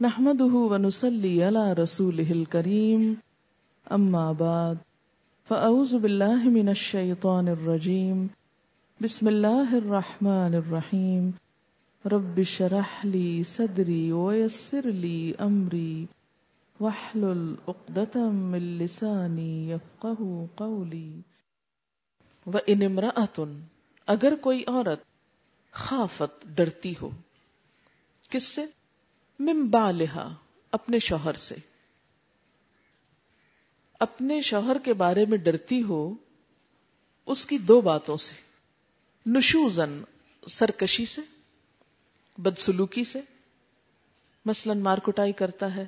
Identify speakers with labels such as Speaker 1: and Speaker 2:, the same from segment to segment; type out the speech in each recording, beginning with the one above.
Speaker 1: نحمده ونصلي على رسوله الكريم. أما بعد، فأعوذ بالله من الشيطان الرجيم. بسم الله الرحمن الرحيم. رب اشرح لي صدري ويسر لي أمري. واحلل عقدة من لساني يفقه قولي. وإن امرأة، اگر کوئی عورت خافت، ڈرتی ہو، کس سے؟ مم بالحا اپنے شوہر سے۔ اپنے شوہر کے بارے میں ڈرتی ہو، اس کی دو باتوں سے۔ نشوزن سرکشی سے، بدسلوکی سے۔ مثلا مار کٹائی کرتا ہے،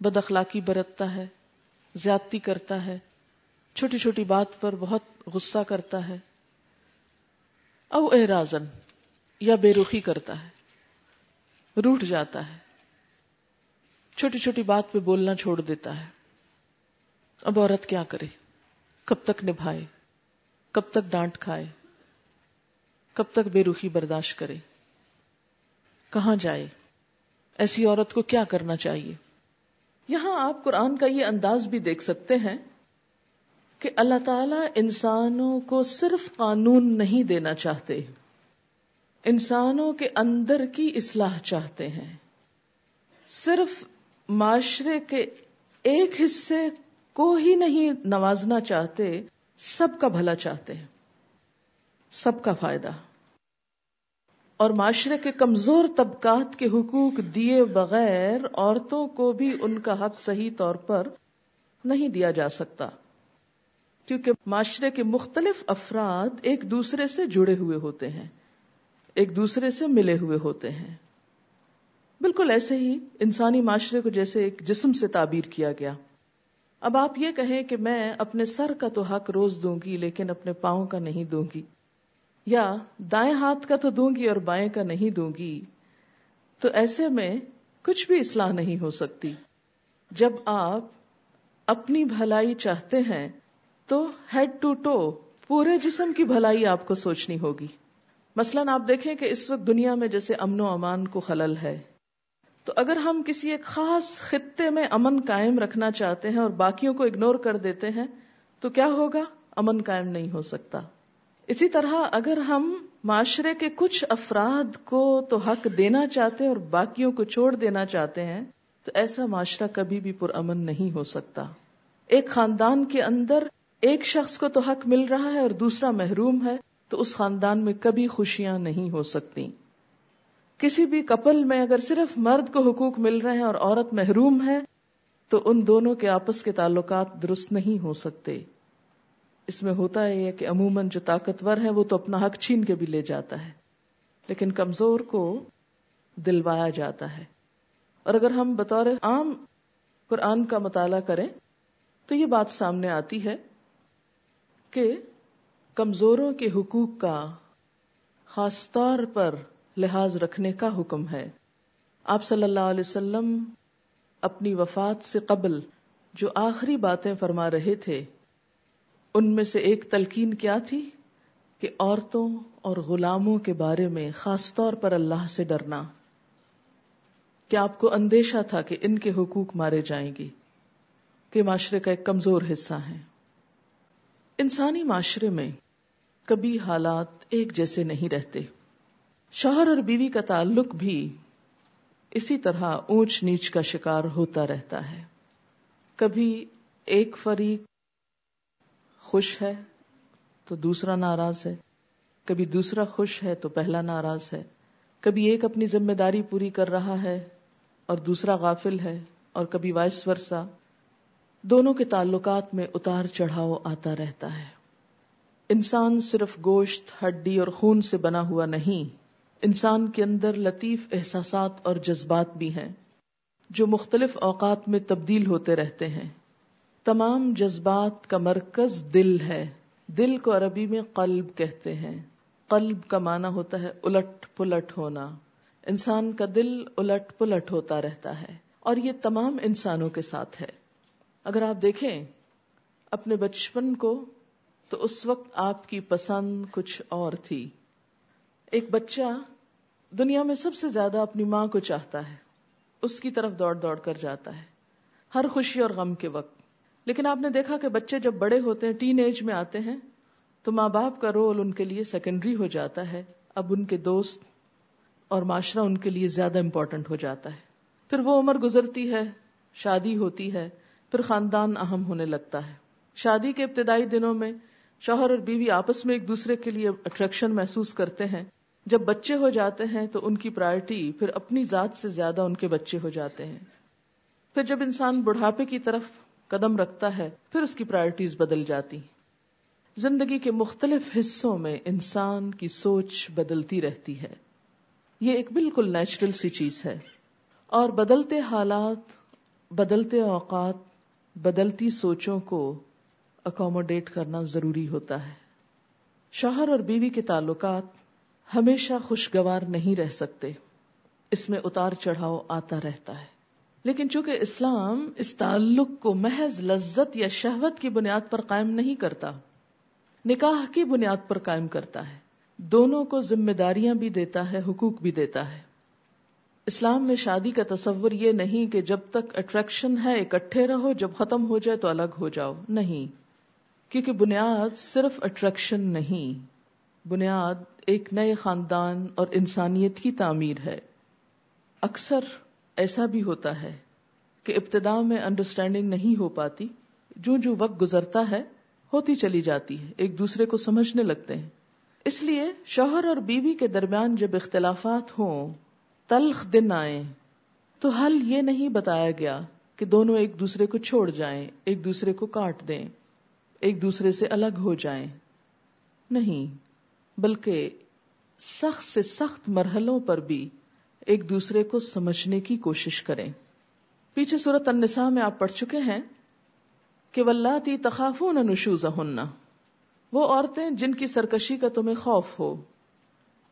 Speaker 1: بد اخلاقی برتتا ہے، زیادتی کرتا ہے، چھوٹی چھوٹی بات پر بہت غصہ کرتا ہے، او اعراضن یا بے رخی کرتا ہے۔ روٹ جاتا ہے۔ چھوٹی چھوٹی بات پہ بولنا چھوڑ دیتا ہے۔ اب عورت کیا کرے؟ کب تک نبھائے؟ کب تک ڈانٹ کھائے؟ کب تک بے روخی برداشت کرے؟ کہاں جائے؟ ایسی عورت کو کیا کرنا چاہیے؟ یہاں آپ قرآن کا یہ انداز بھی دیکھ سکتے ہیں کہ اللہ تعالی انسانوں کو صرف قانون نہیں دینا چاہتے۔ انسانوں کے اندر کی اصلاح چاہتے ہیں۔ صرف معاشرے کے ایک حصے کو ہی نہیں نوازنا چاہتے، سب کا بھلا چاہتے ہیں۔ سب کا فائدہ۔ اور معاشرے کے کمزور طبقات کے حقوق دیے بغیر عورتوں کو بھی ان کا حق صحیح طور پر نہیں دیا جا سکتا۔ کیونکہ معاشرے کے مختلف افراد ایک دوسرے سے جڑے ہوئے ہوتے ہیں۔ ایک دوسرے سے ملے ہوئے ہوتے ہیں۔ بالکل ایسے ہی انسانی معاشرے کو جیسے ایک جسم سے تعبیر کیا گیا۔ اب آپ یہ کہیں کہ میں اپنے سر کا تو حق روز دوں گی، لیکن اپنے پاؤں کا نہیں دوں گی۔ یا دائیں ہاتھ کا تو دوں گی اور بائیں کا نہیں دوں گی۔ تو ایسے میں کچھ بھی اصلاح نہیں ہو سکتی۔ جب آپ اپنی بھلائی چاہتے ہیں، تو ہیڈ ٹو ٹو پورے جسم کی بھلائی آپ کو سوچنی ہوگی۔ مثلا آپ دیکھیں کہ اس وقت دنیا میں جیسے امن و امان کو خلل ہے، تو اگر ہم کسی ایک خاص خطے میں امن قائم رکھنا چاہتے ہیں اور باقیوں کو اگنور کر دیتے ہیں، تو کیا ہوگا؟ امن قائم نہیں ہو سکتا۔ اسی طرح اگر ہم معاشرے کے کچھ افراد کو تو حق دینا چاہتے ہیں اور باقیوں کو چھوڑ دینا چاہتے ہیں، تو ایسا معاشرہ کبھی بھی پرامن نہیں ہو سکتا۔ ایک خاندان کے اندر ایک شخص کو تو حق مل رہا ہے اور دوسرا محروم ہے تو اس خاندان میں کبھی خوشیاں نہیں ہو سکتی کسی بھی کپل میں اگر صرف مرد کو حقوق مل رہے ہیں اور عورت محروم ہے، تو ان دونوں کے آپس کے تعلقات درست نہیں ہو سکتے۔ اس میں ہوتا ہے کہ عموماً جو طاقتور ہے، وہ تو اپنا حق چھین کے بھی لے جاتا ہے، لیکن کمزور کو دلوایا جاتا ہے۔ اور اگر ہم بطور عام قرآن کا مطالعہ کریں، تو یہ بات سامنے آتی ہے کہ کمزوروں کے حقوق کا خاص طور پر لحاظ رکھنے کا حکم ہے۔ آپ صلی اللہ علیہ وسلم اپنی وفات سے قبل جو آخری باتیں فرما رہے تھے، ان میں سے ایک تلقین کیا تھی کہ عورتوں اور غلاموں کے بارے میں خاص طور پر اللہ سے ڈرنا۔ کیا آپ کو اندیشہ تھا کہ ان کے حقوق مارے جائیں گے کہ معاشرے کا ایک کمزور حصہ ہے انسانی معاشرے میں کبھی حالات ایک جیسے نہیں رہتے۔ شوہر اور بیوی کا تعلق بھی اسی طرح اونچ نیچ کا شکار ہوتا رہتا ہے۔ کبھی ایک فریق خوش ہے تو دوسرا ناراض ہے، کبھی دوسرا خوش ہے تو پہلا ناراض ہے، کبھی ایک اپنی ذمہ داری پوری کر رہا ہے اور دوسرا غافل ہے اور کبھی وائس ورسا۔ دونوں کے تعلقات میں اتار چڑھاؤ آتا رہتا ہے۔ انسان صرف گوشت، ہڈی اور خون سے بنا ہوا نہیں، انسان کے اندر لطیف احساسات اور جذبات بھی ہیں، جو مختلف اوقات میں تبدیل ہوتے رہتے ہیں۔ تمام جذبات کا مرکز دل ہے۔ دل کو عربی میں قلب کہتے ہیں۔ قلب کا معنی ہوتا ہے الٹ پلٹ ہونا۔ انسان کا دل الٹ پلٹ ہوتا رہتا ہے۔ اور یہ تمام انسانوں کے ساتھ ہے۔ اگر آپ دیکھیں، اپنے بچپن کو تو اس وقت آپ کی پسند کچھ اور تھی۔ ایک بچہ دنیا میں سب سے زیادہ اپنی ماں کو چاہتا ہے۔ اس کی طرف دوڑ دوڑ کر جاتا ہے۔ ہر خوشی اور غم کے وقت۔ لیکن آپ نے دیکھا کہ بچے جب بڑے ہوتے ہیں ٹین ایج میں آتے ہیں، تو ماں باپ کا رول ان کے لیے سیکنڈری ہو جاتا ہے۔ اب ان کے دوست اور معاشرہ ان کے لیے زیادہ امپورٹنٹ ہو جاتا ہے۔ پھر وہ عمر گزرتی ہے، شادی ہوتی ہے، پھر خاندان اہم ہونے لگتا ہے۔ شادی کے ابتدائی دنوں میں شوہر اور بیوی آپس میں ایک دوسرے کے لیے اٹریکشن محسوس کرتے ہیں۔ جب بچے ہو جاتے ہیں تو ان کی پرائرٹی پھر اپنی ذات سے زیادہ ان کے بچے ہو جاتے ہیں۔ پھر جب انسان بڑھاپے کی طرف قدم رکھتا ہے، پھر اس کی پرائرٹیز بدل جاتی زندگی کے مختلف حصوں میں انسان کی سوچ بدلتی رہتی ہے۔ یہ ایک بالکل نیچرل سی چیز ہے۔ اور بدلتے حالات، بدلتے اوقات، بدلتی سوچوں کو اکوموڈیٹ کرنا ضروری ہوتا ہے۔ شوہر اور بیوی کے تعلقات ہمیشہ خوشگوار نہیں رہ سکتے۔ اس میں اتار چڑھاؤ آتا رہتا ہے۔ لیکن چونکہ اسلام اس تعلق کو محض لذت یا شہوت کی بنیاد پر قائم نہیں کرتا، نکاح کی بنیاد پر قائم کرتا ہے۔ دونوں کو ذمہ داریاں بھی دیتا ہے، حقوق بھی دیتا ہے۔ اسلام میں شادی کا تصور یہ نہیں کہ جب تک اٹریکشن ہے، اکٹھے رہو، جب ختم ہو جائے تو الگ ہو جاؤ۔ نہیں۔ کیونکہ بنیاد صرف اٹریکشن نہیں، بنیاد ایک نئے خاندان اور انسانیت کی تعمیر ہے۔ اکثر ایسا بھی ہوتا ہے کہ ابتدا میں انڈرسٹینڈنگ نہیں ہو پاتی، جو جو وقت گزرتا ہے، ہوتی چلی جاتی ہے، ایک دوسرے کو سمجھنے لگتے ہیں۔ اس لیے شوہر اور بیوی کے درمیان جب اختلافات ہوں، تلخ دن آئے تو حل یہ نہیں بتایا گیا کہ دونوں ایک دوسرے کو چھوڑ جائیں، ایک دوسرے کو کاٹ دیں۔ ایک دوسرے سے الگ ہو جائیں۔ نہیں، بلکہ سخت سے سخت مرحلوں پر بھی ایک دوسرے کو سمجھنے کی کوشش کریں۔ پیچھے صورت النساء میں آپ پڑھ چکے ہیں کہ ولاتی تخافون نشوز وہ عورتیں جن کی سرکشی کا تمہیں خوف ہو۔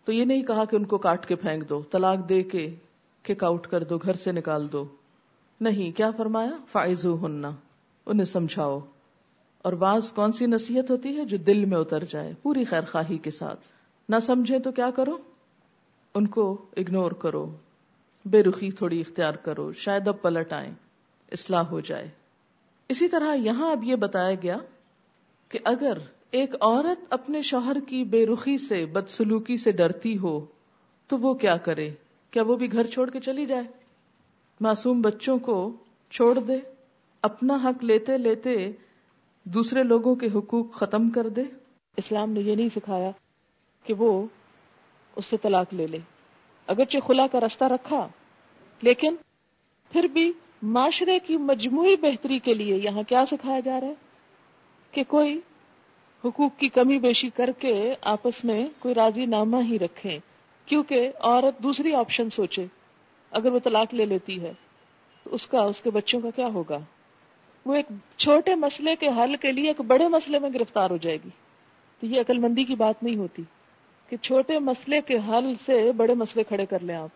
Speaker 1: تو یہ نہیں کہا کہ ان کو کاٹ کے پھینک دو، طلاق دے کے کک آؤٹ کر دو، گھر سے نکال دو۔ نہیں، کیا فرمایا؟ فائز ہننا انہیں سمجھاؤ۔ اور بعض کون سی نصیحت ہوتی ہے جو دل میں اتر جائے، پوری خیر خواہی کے ساتھ۔ نہ سمجھے تو کیا کرو؟ ان کو اگنور کرو۔ بے رخی تھوڑی اختیار کرو۔ شاید اب پلٹ آئے اصلاح ہو جائے۔ اسی طرح یہاں اب یہ بتایا گیا کہ اگر ایک عورت اپنے شوہر کی بے رخی سے، بدسلوکی سے ڈرتی ہو، تو وہ کیا کرے؟ کیا وہ بھی گھر چھوڑ کے چلی جائے؟ معصوم بچوں کو چھوڑ دے۔ اپنا حق لیتے لیتے دوسرے لوگوں کے حقوق ختم کر دے؟ اسلام نے یہ نہیں سکھایا کہ وہ اس سے طلاق لے لے۔ اگرچہ خلا کا رستہ رکھا، لیکن پھر بھی معاشرے کی مجموعی بہتری کے لیے یہاں کیا سکھایا جا رہا ہے؟ کہ کوئی حقوق کی کمی بیشی کر کے آپس میں کوئی راضی نامہ ہی رکھے، کیونکہ عورت دوسری آپشن سوچے، اگر وہ طلاق لے لیتی ہے تو اس کا، اس کے بچوں کا کیا ہوگا؟ وہ ایک چھوٹے مسئلے کے حل کے لیے ایک بڑے مسئلے میں گرفتار ہو جائے گی۔ تو یہ عقل مندی کی بات نہیں ہوتی کہ چھوٹے مسئلے کے حل سے بڑے مسئلے کھڑے کر لیں آپ،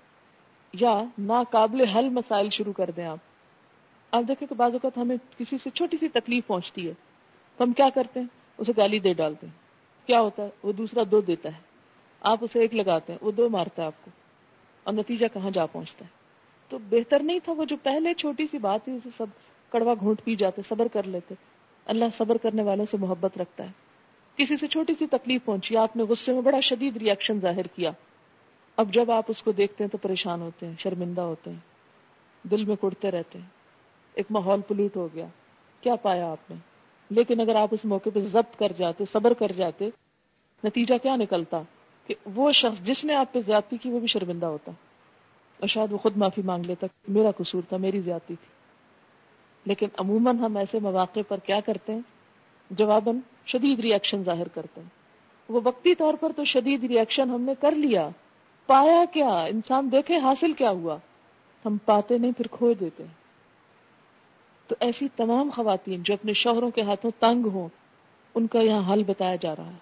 Speaker 1: یا ناقابل حل مسائل شروع کر دیں آپ۔ آپ دیکھیں کہ بعض اوقات ہمیں کسی سے چھوٹی سی تکلیف پہنچتی ہے، تو ہم کیا کرتے ہیں؟ اسے گالی دے ڈالتے ہیں۔ کیا ہوتا ہے؟ وہ دوسرا دو دیتا ہے۔ آپ اسے ایک لگاتے ہیں، وہ دو مارتا ہے آپ کو۔ اور نتیجہ کہاں جا پہنچتا ہے؟ تو بہتر نہیں تھا وہ جو پہلے چھوٹی سی بات تھی، اسے سب کڑوا گھونٹ پی جاتے، صبر کر لیتے۔ اللہ صبر کرنے والوں سے محبت رکھتا ہے۔ کسی سے چھوٹی سی تکلیف پہنچی، آپ نے غصے میں بڑا شدید ریئیکشن ظاہر کیا۔ اب جب آپ اس کو دیکھتے ہیں تو پریشان ہوتے ہیں، شرمندہ ہوتے ہیں۔ دل میں کڑتے رہتے ہیں۔ ایک ماحول پلوٹ ہو گیا۔ کیا پایا آپ نے؟ لیکن اگر آپ اس موقع پہ ضبط کر جاتے، صبر کر جاتے، نتیجہ کیا نکلتا؟ کہ وہ شخص جس نے آپ پہ زیادتی کی، وہ بھی شرمندہ ہوتا۔ اور شاید وہ خود معافی مانگ لیتا میرا قصور تھا، میری زیادتی تھی۔ لیکن عموماً ہم ایسے مواقع پر کیا کرتے ہیں؟ جواباً شدید ریئیکشن ظاہر کرتے ہیں۔ وہ وقتی طور پر تو شدید ریئیکشن ہم نے کر لیا۔ پایا کیا؟ انسان دیکھے حاصل کیا ہوا؟ ہم پاتے نہیں، پھر کھو دیتے ہیں۔ تو ایسی تمام خواتین جو اپنے شوہروں کے ہاتھوں تنگ ہوں، ان کا یہاں حل بتایا جا رہا ہے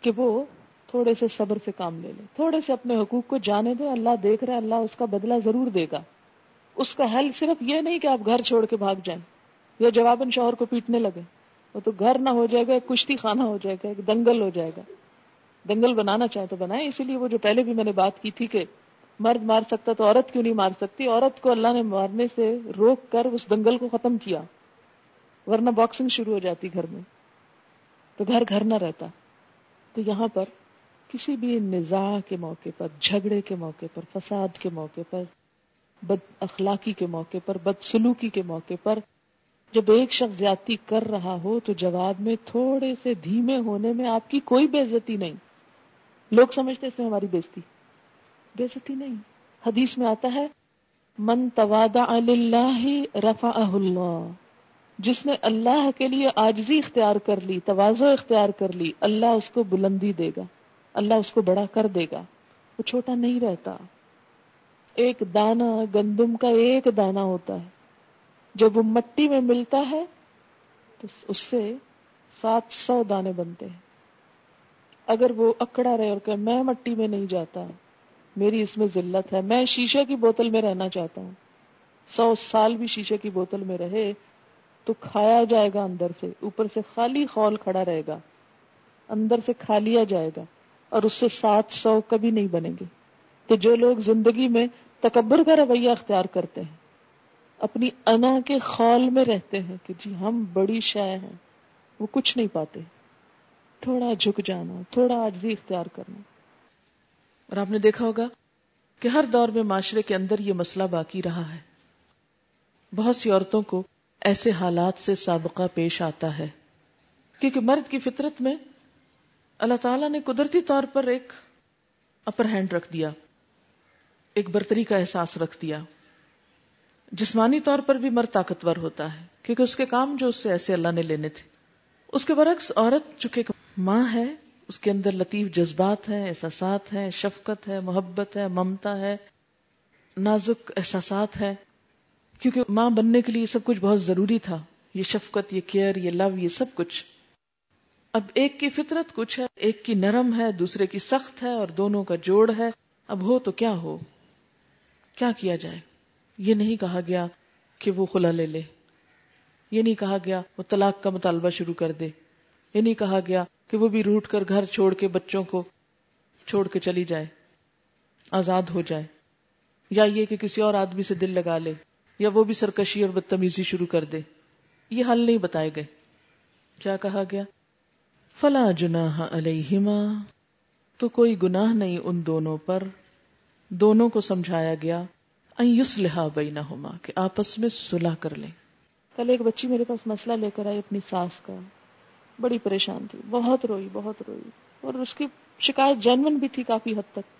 Speaker 1: کہ وہ تھوڑے سے صبر سے کام لے لیں تھوڑے سے اپنے حقوق کو جانے دیں اللہ دیکھ رہے اللہ اس کا بدلہ ضرور دے گا۔ اس کا حل صرف یہ نہیں کہ آپ گھر چھوڑ کے بھاگ جائیں۔ یا جواباً شوہر کو پیٹنے لگے۔ وہ تو گھر نہ ہو جائے گا، ایک کشتی خانہ ہو جائے گا، ایک دنگل ہو جائے گا۔ دنگل بنانا چاہے تو بنائے اسی لیے وہ جو پہلے بھی میں نے بات کی تھی کہ
Speaker 2: مرد مار سکتا تو عورت کیوں نہیں مار سکتی؟ عورت کو اللہ نے مارنے سے روک کر اس دنگل کو ختم کیا۔ ورنہ باکسنگ شروع ہو جاتی گھر میں۔ تو گھر گھر نہ رہتا۔ تو یہاں پر کسی بھی نزاع کے موقع پر، جھگڑے کے موقع پر، فساد کے موقع پر، بد اخلاقی کے موقع پر، بد سلوکی کے موقع پر، جب ایک شخص زیادتی کر رہا ہو تو جواب میں تھوڑے سے دھیمے ہونے میں آپ کی کوئی بےزتی نہیں۔ لوگ سمجھتے سے ہماری بےزتی بےزتی نہیں۔ حدیث میں آتا ہے، من توادع اللہ رفا اللہ جس نے اللہ کے لیے آجزی اختیار کر لی توازو اختیار کر لی، اللہ اس کو بلندی دے گا۔ اللہ اس کو بڑا کر دے گا۔ وہ چھوٹا نہیں رہتا۔ ایک دانا گندم کا ایک دانا ہوتا ہے۔ جب وہ مٹی میں ملتا ہے، تو اس سے سات سو دانے بنتے ہیں۔ اگر وہ اکڑا رہے اور کہ میں مٹی میں نہیں جاتا، میری اس میں ذلت ہے، میں شیشے کی بوتل میں رہنا چاہتا ہوں۔ سو سال بھی شیشے کی بوتل میں رہے، تو کھایا جائے گا اندر سے۔ اوپر سے خالی خول کھڑا رہے گا۔ اندر سے کھا لیا جائے گا۔ اور اس سے سات سو کبھی نہیں بنے گے۔ تو جو لوگ زندگی میں تکبر کا رویہ اختیار کرتے ہیں، اپنی انا کے خول میں رہتے ہیں کہ جی ہم بڑی شے ہیں، وہ کچھ نہیں پاتے۔ تھوڑا جھک جانا، تھوڑا آجزی اختیار کرنا۔ اور آپ نے دیکھا ہوگا کہ ہر دور میں معاشرے کے اندر یہ مسئلہ باقی رہا ہے۔ بہت سی عورتوں کو ایسے حالات سے سابقہ پیش آتا ہے۔ کیونکہ مرد کی فطرت میں اللہ تعالیٰ نے قدرتی طور پر ایک اپر ہینڈ رکھ دیا، ایک برتری کا احساس رکھ دیا۔ جسمانی طور پر بھی مرد طاقتور ہوتا ہے، کیونکہ اس کے کام جو اس سے ایسے اللہ نے لینے تھے۔ اس کے برعکس عورت چونکہ ماں ہے، اس کے اندر لطیف جذبات ہیں، احساسات ہیں، شفقت ہے، محبت ہے، ممتا ہے، نازک احساسات ہے کیونکہ ماں بننے کے لیے سب کچھ بہت ضروری تھا، یہ شفقت، یہ کیئر، یہ لو، یہ سب کچھ۔ اب ایک کی فطرت کچھ ہے، ایک کی نرم ہے، دوسرے کی سخت ہے اور دونوں کا جوڑ ہے۔ اب ہو تو کیا ہو؟ کیا کیا جائے؟ یہ نہیں کہا گیا کہ وہ خلا لے لے۔ یہ نہیں کہا گیا وہ طلاق کا مطالبہ شروع کر دے۔ یہ نہیں کہا گیا کہ وہ بھی روٹ کر گھر چھوڑ کے بچوں کو چھوڑ کے چلی جائے، آزاد ہو جائے۔ یا یہ کہ کسی اور آدمی سے دل لگا لے، یا وہ بھی سرکشی اور بدتمیزی شروع کر دے۔ یہ حل نہیں بتائے گئے۔ کیا کہا گیا؟ فلا جناح علیہما، تو کوئی گناہ نہیں ان دونوں پر۔ دونوں کو سمجھایا گیا یسلحا بینہما، کہ آپس میں صلح کر لیں۔ کل ایک بچی میرے پاس مسئلہ لے کر آئی اپنی ساس کا۔ بڑی پریشان تھی، بہت روئی بہت روئی۔ اور اس کی شکایت جینون بھی تھی کافی حد تک۔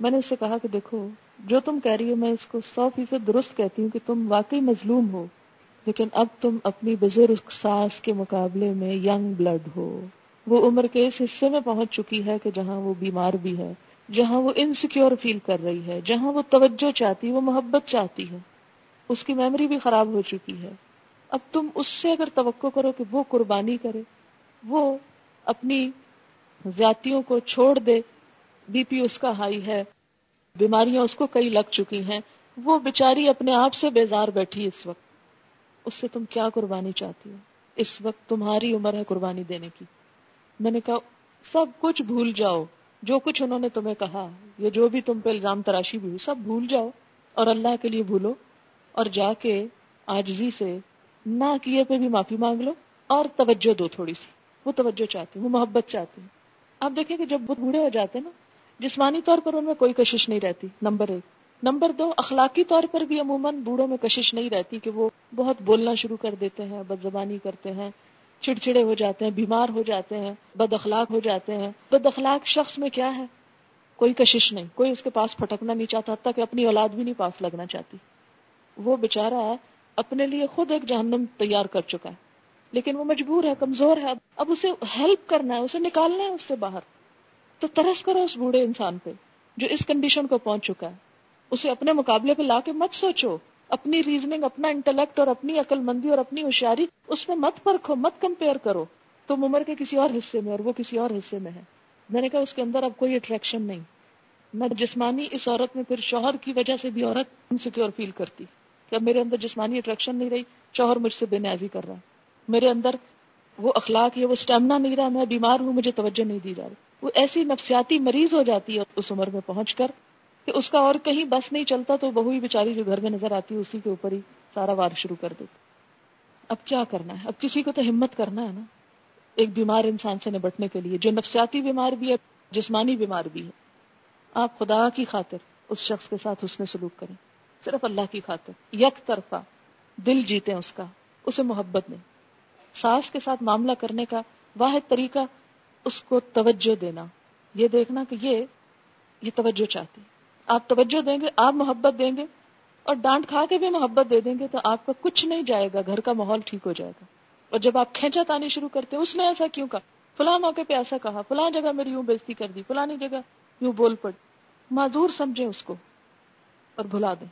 Speaker 2: میں نے اس سے کہا کہ دیکھو، جو تم کہہ رہی ہو، میں اس کو سو فیصد درست کہتی ہوں کہ تم واقعی مظلوم ہو، لیکن اب تم اپنی بزرگ ساس کے مقابلے میں ینگ بلڈ ہو۔ وہ عمر کے اس حصے میں پہنچ چکی ہے کہ جہاں وہ بیمار بھی ہے، جہاں وہ انسیکیور فیل کر رہی ہے، جہاں وہ توجہ چاہتی، وہ محبت چاہتی ہے۔ اس کی میموری بھی خراب ہو چکی ہے۔ اب تم اس سے اگر توقع کرو کہ وہ قربانی کرے، وہ اپنی زیاتیوں کو چھوڑ دے، بی پی اس کا ہائی ہے، بیماریاں اس کو کئی لگ چکی ہیں، وہ بےچاری اپنے آپ سے بیزار بیٹھی اس وقت۔ اس سے تم کیا قربانی چاہتی ہو؟ اس وقت تمہاری عمر ہے قربانی دینے کی۔ میں نے کہا، سب کچھ بھول جاؤ۔ جو کچھ انہوں نے تمہیں کہا، یا جو بھی تم پہ الزام تراشی بھی ہوئی، سب بھول جاؤ اور اللہ کے لیے بھولو اور جا کے آجزی سے نہ کیے پہ بھی معافی مانگ لو اور توجہ دو تھوڑی سی۔ وہ توجہ چاہتی وہ محبت چاہتی آپ دیکھیں کہ جب وہ بوڑھے ہو جاتے ہیں نا، جسمانی طور پر ان میں کوئی کشش نہیں رہتی، نمبر ایک۔ نمبر دو، اخلاقی طور پر بھی عموماً بوڑھوں میں کشش نہیں رہتی کہ وہ بہت بولنا شروع کر دیتے ہیں بد زبانی کرتے ہیں چڑچڑے ہو جاتے ہیں، بیمار ہو جاتے ہیں، بد اخلاق ہو جاتے ہیں۔ بد اخلاق شخص میں کیا ہے؟ کوئی کشش نہیں، کوئی اس کے پاس پھٹکنا نہیں چاہتا، حتیٰ کہ اپنی اولاد بھی نہیں پاس لگنا چاہتی۔ وہ بےچارا اپنے لیے خود ایک جہنم تیار کر چکا ہے، لیکن وہ مجبور ہے، کمزور ہے۔ اب اسے ہیلپ کرنا ہے، اسے نکالنا ہے اس سے باہر۔ تو ترس کرو اس بوڑھے انسان پہ جو اس کنڈیشن کو پہنچ چکا ہے۔ اسے اپنے مقابلے پہ لا کے مت سوچو۔ اپنی ریزننگ اپنا انٹلیکٹ اور اپنی عقل مندی اور اپنی ہوشیاری اس میں مت پرکھو، مت کمپیئر کرو۔ تم عمر کے کسی اور حصے میں اور وہ کسی اور حصے میں ہے میں نے کہا اس کے اندر اب کوئی اٹریکشن نہیں۔ میں جسمانی اس عورت میں پھر شوہر کی وجہ سے بھی عورت انسیکیور فیل کرتی۔ کہ اب میرے اندر جسمانی اٹریکشن نہیں رہی، شوہر مجھ سے بے نیازی کر رہا ہے۔ میرے اندر وہ اخلاق ہے وہ اسٹیمنا نہیں رہا، میں بیمار ہوں، مجھے توجہ نہیں دی جا رہی۔ وہ ایسی نفسیاتی مریض ہو جاتی ہے اس عمر میں پہنچ کر کہ اس کا اور کہیں بس نہیں چلتا تو بہو ہی بیچاری جو گھر میں نظر آتی ہے اسی کے اوپر ہی سارا وار شروع کر دیتی اب کیا کرنا ہے؟ اب کسی کو تو ہمت کرنا ہے نا۔ ایک بیمار انسان سے نبٹنے کے لیے، جو نفسیاتی بیمار بھی ہے، جسمانی بیمار بھی ہے۔ آپ خدا کی خاطر اس شخص کے ساتھ حسن سلوک کریں۔ صرف اللہ کی خاطر۔ یک طرفہ دل جیتے اس کا، اسے محبت میں ساس کے ساتھ معاملہ کرنے کا واحد طریقہ اس کو توجہ دینا۔ یہ دیکھنا کہ یہ یہ توجہ چاہتی آپ توجہ دیں گے، آپ محبت دیں گے اور ڈانٹ کھا کے بھی محبت دے دیں گے تو آپ کا کچھ نہیں جائے گا، گھر کا ماحول ٹھیک ہو جائے گا۔ اور جب آپ کھینچا تانی شروع کرتے ہیں اس نے ایسا کیوں کہا؟ فلاں موقع پہ ایسا کہا، فلاں جگہ میری یوں بےزتی کر دی، فلانی جگہ یوں بول پڑ معذور سمجھے اس کو اور بھلا دیں۔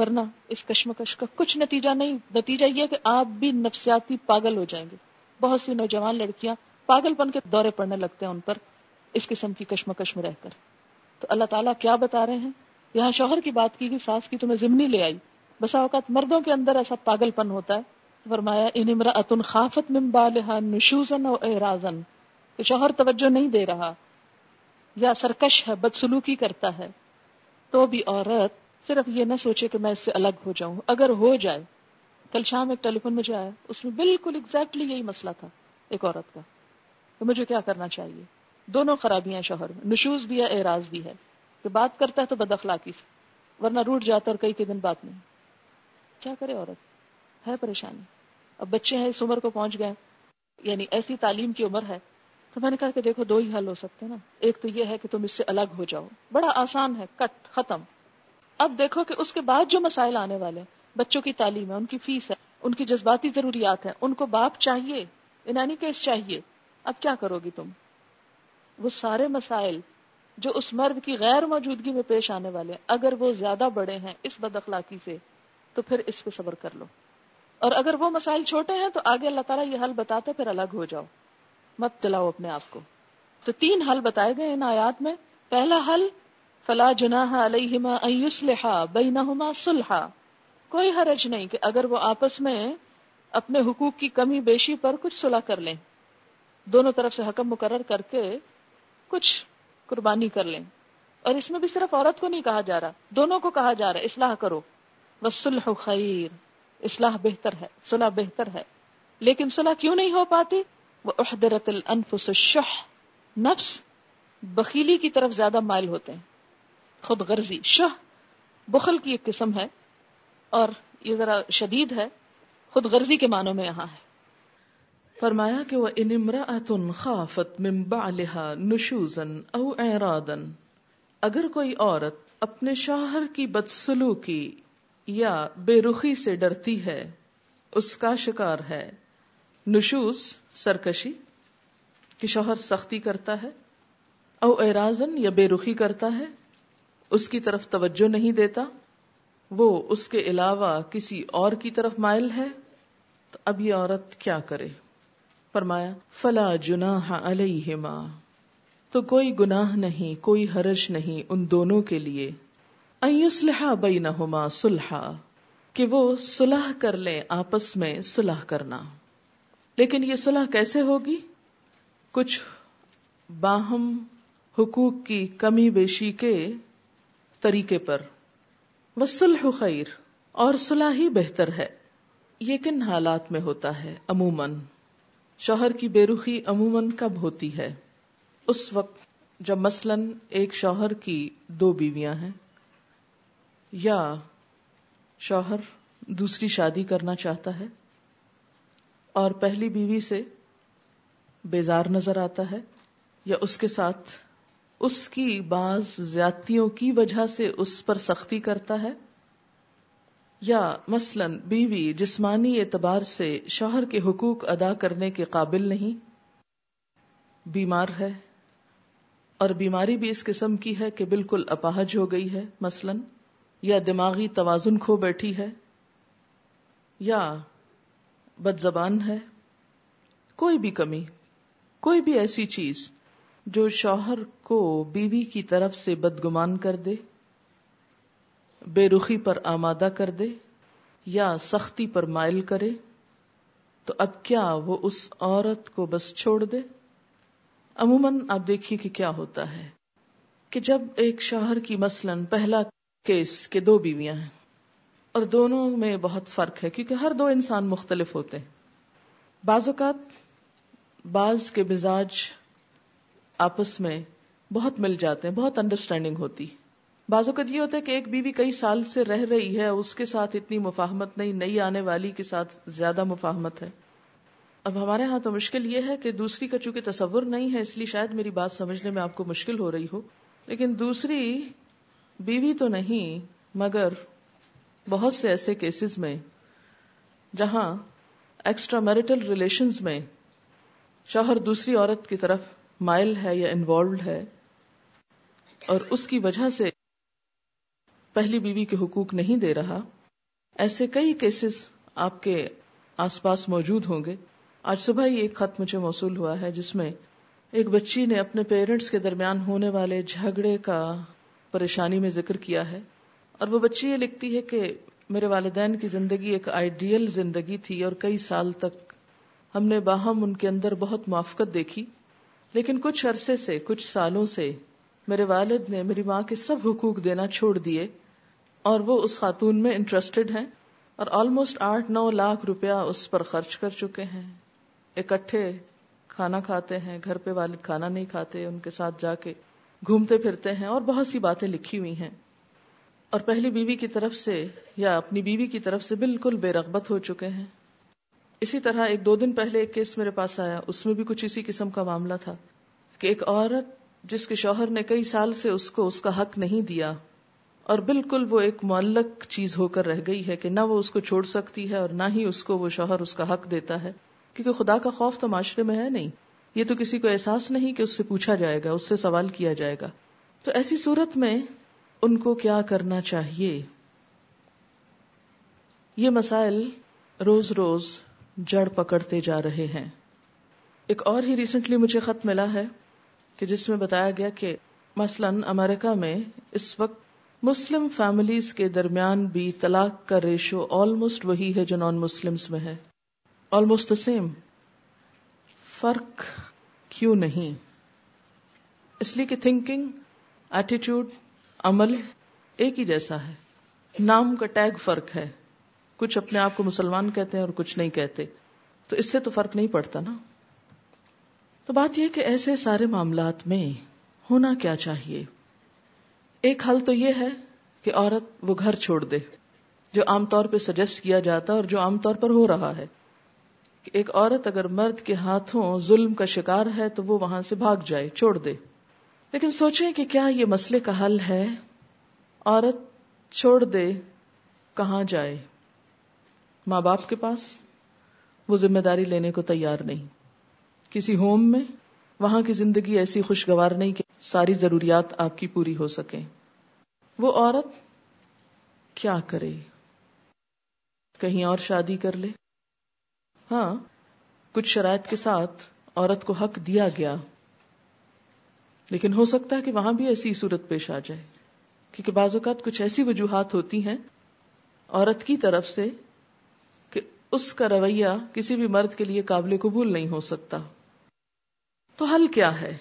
Speaker 2: ورنہ اس کشمکش کا کچھ نتیجہ نہیں، نتیجہ یہ کہ آپ بھی نفسیاتی پاگل ہو جائیں گے۔ بہت سی نوجوان لڑکیاں پاگل پن کے دورے پڑنے لگتے ہیں ان پر، اس قسم کی کشمکش میں رہ کر۔ تو اللہ تعالیٰ کیا بتا رہے ہیں؟ یہاں شوہر کی بات کی گئی، ساس کی تمہیں ضمنی لے آئی۔ بسا اوقات مردوں کے اندر ایسا پاگل پن ہوتا ہے۔ فرمایا، ان اتن خافت نشوزن اعرازن کہ شوہر توجہ نہیں دے رہا۔ یا سرکش ہے، بدسلوکی کرتا ہے۔ تو بھی عورت صرف یہ نہ سوچے کہ میں اس سے الگ ہو جاؤں۔ اگر ہو جائے، کل شام ایک ٹیلی فون مجھے آیا۔ اس میں بالکل ایگزیکٹلی یہی مسئلہ تھا، ایک عورت کا۔ کہ مجھے کیا کرنا چاہیے؟ دونوں خرابیاں شوہر میں، نشوز بھی ہے، اعراض بھی ہے۔ کہ بات کرتا ہے تو بد اخلاقی سے ورنہ روٹ جاتا اور کئی کئی دن بات نہیں۔ کیا کرے عورت؟ ہے پریشانی۔ اب بچے ہیں، اس عمر کو پہنچ گئے۔ یعنی ایسی تعلیم کی عمر ہے۔ تو میں نے کہا کہ دیکھو، دو ہی حل ہو سکتے ہیں نا۔ ایک تو یہ ہے کہ تم اس سے الگ ہو جاؤ۔ بڑا آسان ہے، کٹ، ختم۔ اب دیکھو کہ اس کے بعد جو مسائل آنے والے ہیں، بچوں کی تعلیم ہے، ان کی فیس ہے، ان کی جذباتی ضروریات ہیں، ان کو باپ چاہیے انانی کیس چاہیے۔ اب کیا کرو گی تم؟ وہ سارے مسائل جو اس مرد کی غیر موجودگی میں پیش آنے والے اگر وہ زیادہ بڑے ہیں اس بد اخلاقی سے، تو پھر اس پہ صبر کر لو۔ اور اگر وہ مسائل چھوٹے ہیں، تو آگے اللہ تعالیٰ یہ حل بتاتے، پھر الگ ہو جاؤ۔ مت چلاؤ اپنے آپ کو۔ تو تین حل بتائے گئے ان آیات میں۔ پہلا حل، فلا جناح علیہما ان بینہما صلحا۔ کوئی حرج نہیں کہ اگر وہ آپس میں اپنے حقوق کی کمی بیشی پر کچھ صلح کر لیں۔ دونوں طرف سے حکم مقرر کر کے کچھ قربانی کر لیں۔ اور اس میں بھی صرف عورت کو نہیں کہا جا رہا، دونوں کو کہا جا رہا ہے، اصلاح کرو۔ وسلح خیر اصلاح بہتر ہے، صلح بہتر ہے۔ لیکن صلح کیوں نہیں ہو پاتی؟ وہ احدرت الانفس الشح، نفس بخیلی کی طرف زیادہ مائل ہوتے ہیں۔ خود غرضی شہ بخل کی ایک قسم ہے۔ اور یہ ذرا شدید ہے، خود غرضی کے معنوں میں یہاں ہے۔
Speaker 1: فرمایا کہ وہ ان خافت من بعلها نشوزا او اعرادا اگر کوئی عورت اپنے شوہر کی بدسلوکی یا بے رخی سے ڈرتی ہے، اس کا شکار ہے۔ نشوز سرکشی، کہ شوہر سختی کرتا ہے، او اعراضن یا بے رخی کرتا ہے، اس کی طرف توجہ نہیں دیتا۔ وہ اس کے علاوہ کسی اور کی طرف مائل ہے۔ تو اب یہ عورت کیا کرے؟ فرمایا، فلا جناح علیہما۔ تو کوئی گناہ نہیں، کوئی حرج نہیں ان دونوں کے لیے۔ ایسلحا بینہما صلحا، کہ وہ صلح کر لیں آپس میں صلح کرنا۔ لیکن یہ صلح کیسے ہوگی؟ کچھ باہم حقوق کی کمی بیشی کے طریقے پر۔ وسلح خیر، اور صلح ہی بہتر ہے۔ یہ کن حالات میں ہوتا ہے عموماً؟ شوہر کی بے رخی عموماً کب ہوتی ہے؟ اس وقت جب مثلا ایک شوہر کی دو بیویاں ہیں، یا شوہر دوسری شادی کرنا چاہتا ہے اور پہلی بیوی سے بیزار نظر آتا ہے، یا اس کے ساتھ اس کی بعض زیادتیوں کی وجہ سے اس پر سختی کرتا ہے یا مثلا بیوی جسمانی اعتبار سے شوہر کے حقوق ادا کرنے کے قابل نہیں؟ بیمار ہے اور بیماری بھی اس قسم کی ہے کہ بالکل اپاہج ہو گئی ہے، مثلا، یا دماغی توازن کھو بیٹھی ہے، یا بد زبان ہے۔ کوئی بھی کمی، کوئی بھی ایسی چیز جو شوہر کو بیوی کی طرف سے بدگمان کر دے۔ بے رخی پر آمادہ کر دے یا سختی پر مائل کرے، تو اب کیا وہ اس عورت کو بس چھوڑ دے؟ عموماً آپ دیکھیے کہ کیا ہوتا ہے کہ جب ایک شوہر کی مثلا پہلا کیس کے دو بیویاں ہیں اور دونوں میں بہت فرق ہے، کیونکہ ہر دو انسان مختلف ہوتے ہیں۔ بعض اوقات بعض کے مزاج آپس میں بہت مل جاتے ہیں، بہت انڈرسٹینڈنگ ہوتی۔ بعض اوقات یہ ہوتا ہے کہ ایک بیوی کئی سال سے رہ رہی ہے، اس کے ساتھ اتنی مفاہمت نہیں، نئی آنے والی کے ساتھ زیادہ مفاہمت ہے۔ اب ہمارے ہاں تو مشکل یہ ہے کہ دوسری کا چونکہ تصور نہیں ہے، اس لیے شاید میری بات سمجھنے میں آپ کو مشکل ہو رہی ہو۔ لیکن دوسری بیوی تو نہیں، مگر بہت سے ایسے کیسز میں جہاں ایکسٹرا میرٹل ریلیشنز میں شوہر دوسری عورت کی طرف مائل ہے یا انوالوڈ ہے اور اس کی وجہ سے پہلی بیوی کے حقوق نہیں دے رہا، ایسے کئی کیسز آپ کے آس پاس موجود ہوں گے۔ آج صبح ہی ایک خط مجھے موصول ہوا ہے جس میں ایک بچی نے اپنے پیرنٹس کے درمیان ہونے والے جھگڑے کا پریشانی میں ذکر کیا ہے اور وہ بچی یہ لکھتی ہے کہ میرے والدین کی زندگی ایک آئیڈیل زندگی تھی اور کئی سال تک ہم نے باہم ان کے اندر بہت موافقت دیکھی۔ لیکن کچھ عرصے سے، کچھ سالوں سے میرے والد نے میری ماں کے سب حقوق دینا چھوڑ دیے۔ اور وہ اس خاتون میں انٹرسٹڈ ہیں اور آلموسٹ آٹھ نو لاکھ روپیہ اس پر خرچ کر چکے ہیں۔ اکٹھے کھانا کھاتے ہیں، گھر پہ والد کھانا نہیں کھاتے، ان کے ساتھ جا کے گھومتے پھرتے ہیں اور بہت سی باتیں لکھی ہوئی ہیں۔ اور پہلی بیوی کی طرف سے یا اپنی بیوی کی طرف سے بالکل بے رغبت ہو چکے ہیں۔ اسی طرح ایک دو دن پہلے ایک کیس میرے پاس آیا، اس میں بھی کچھ اسی قسم کا معاملہ تھا کہ ایک عورت جس کے شوہر نے کئی سال سے اس کو اس کا حق نہیں دیا اور بالکل وہ ایک معلق چیز ہو کر رہ گئی ہے کہ نہ وہ اس کو چھوڑ سکتی ہے اور نہ ہی اس کو وہ شوہر اس کا حق دیتا ہے۔ کیونکہ خدا کا خوف تو معاشرے میں ہے نہیں۔ یہ تو کسی کو احساس نہیں کہ اس سے پوچھا جائے گا، اس سے سوال کیا جائے گا۔ تو ایسی صورت میں ان کو کیا کرنا چاہیے؟ یہ مسائل روز روز جڑ پکڑتے جا رہے ہیں۔ ایک اور ہی ریسنٹلی مجھے خط ملا ہے کہ جس میں بتایا گیا کہ مثلا امریکہ میں اس وقت مسلم فیملیز کے درمیان بھی طلاق کا ریشو آلموسٹ وہی ہے جو نان مسلم میں ہے۔ آلموسٹ دا سیم فرق کیوں نہیں؟ اس لیے کہ تھنکنگ ایٹیٹیوڈ عمل ایک ہی جیسا ہے۔ نام کا ٹیگ فرق ہے۔ کچھ اپنے آپ کو مسلمان کہتے ہیں اور کچھ نہیں کہتے۔ تو اس سے تو فرق نہیں پڑتا نا۔ تو بات یہ کہ ایسے سارے معاملات میں ہونا کیا چاہیے؟ ایک حل تو یہ ہے کہ عورت وہ گھر چھوڑ دے، جو عام طور پہ سجیسٹ کیا جاتا اور جو عام طور پر ہو رہا ہے۔ کہ ایک عورت اگر مرد کے ہاتھوں ظلم کا شکار ہے تو وہ وہاں سے بھاگ جائے، چھوڑ دے۔ لیکن سوچیں کہ کیا یہ مسئلے کا حل ہے؟ عورت چھوڑ دے، کہاں جائے؟ ماں باپ کے پاس وہ ذمہ داری لینے کو تیار نہیں۔ کسی ہوم میں، وہاں کی زندگی ایسی خوشگوار نہیں کہ ساری ضروریات آپ کی پوری ہو سکیں۔ وہ عورت کیا کرے؟ کہیں اور شادی کر لے؟ ہاں کچھ شرائط کے ساتھ عورت کو حق دیا گیا۔ لیکن ہو سکتا ہے کہ وہاں بھی ایسی صورت پیش آ جائے۔ کیونکہ بعض اوقات کچھ ایسی وجوہات ہوتی ہیں عورت کی طرف سے کہ اس کا رویہ کسی بھی مرد کے لیے قابل قبول نہیں ہو سکتا۔ تو حل کیا ہے؟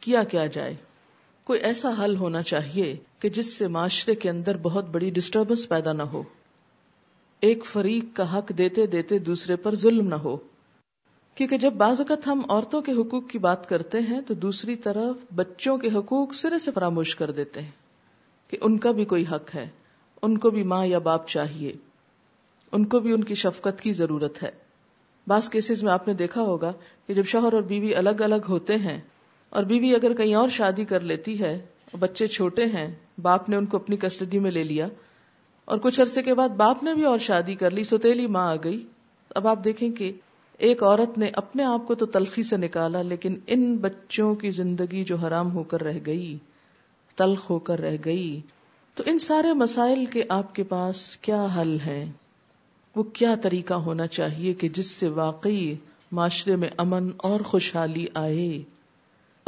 Speaker 1: کیا کیا جائے۔ کوئی ایسا حل ہونا چاہیے کہ جس سے معاشرے کے اندر بہت بڑی ڈسٹربنس پیدا نہ ہو۔ ایک فریق کا حق دیتے دیتے دوسرے پر ظلم نہ ہو۔ کیونکہ جب بعض اوقات ہم عورتوں کے حقوق کی بات کرتے ہیں تو دوسری طرف بچوں کے حقوق سرے سے فراموش کر دیتے ہیں کہ ان کا بھی کوئی حق ہے، ان کو بھی ماں یا باپ چاہیے، ان کو بھی ان کی شفقت کی ضرورت ہے۔ بعض کیسز میں آپ نے دیکھا ہوگا کہ جب شوہر اور بیوی الگ الگ ہوتے ہیں اور بیوی اگر کہیں اور شادی کر لیتی ہے بچے چھوٹے ہیں، باپ نے ان کو اپنی کسٹڈی میں لے لیا اور کچھ عرصے کے بعد باپ نے بھی اور شادی کر لی، سوتیلی ماں آ گئی۔ اب آپ دیکھیں کہ ایک عورت نے اپنے آپ کو تو تلخی سے نکالا، لیکن ان بچوں کی زندگی جو حرام ہو کر رہ گئی، تلخ ہو کر رہ گئی۔ تو ان سارے مسائل کے آپ کے پاس کیا حل ہے وہ کیا طریقہ ہونا چاہیے کہ جس سے واقعی معاشرے میں امن اور خوشحالی آئے؟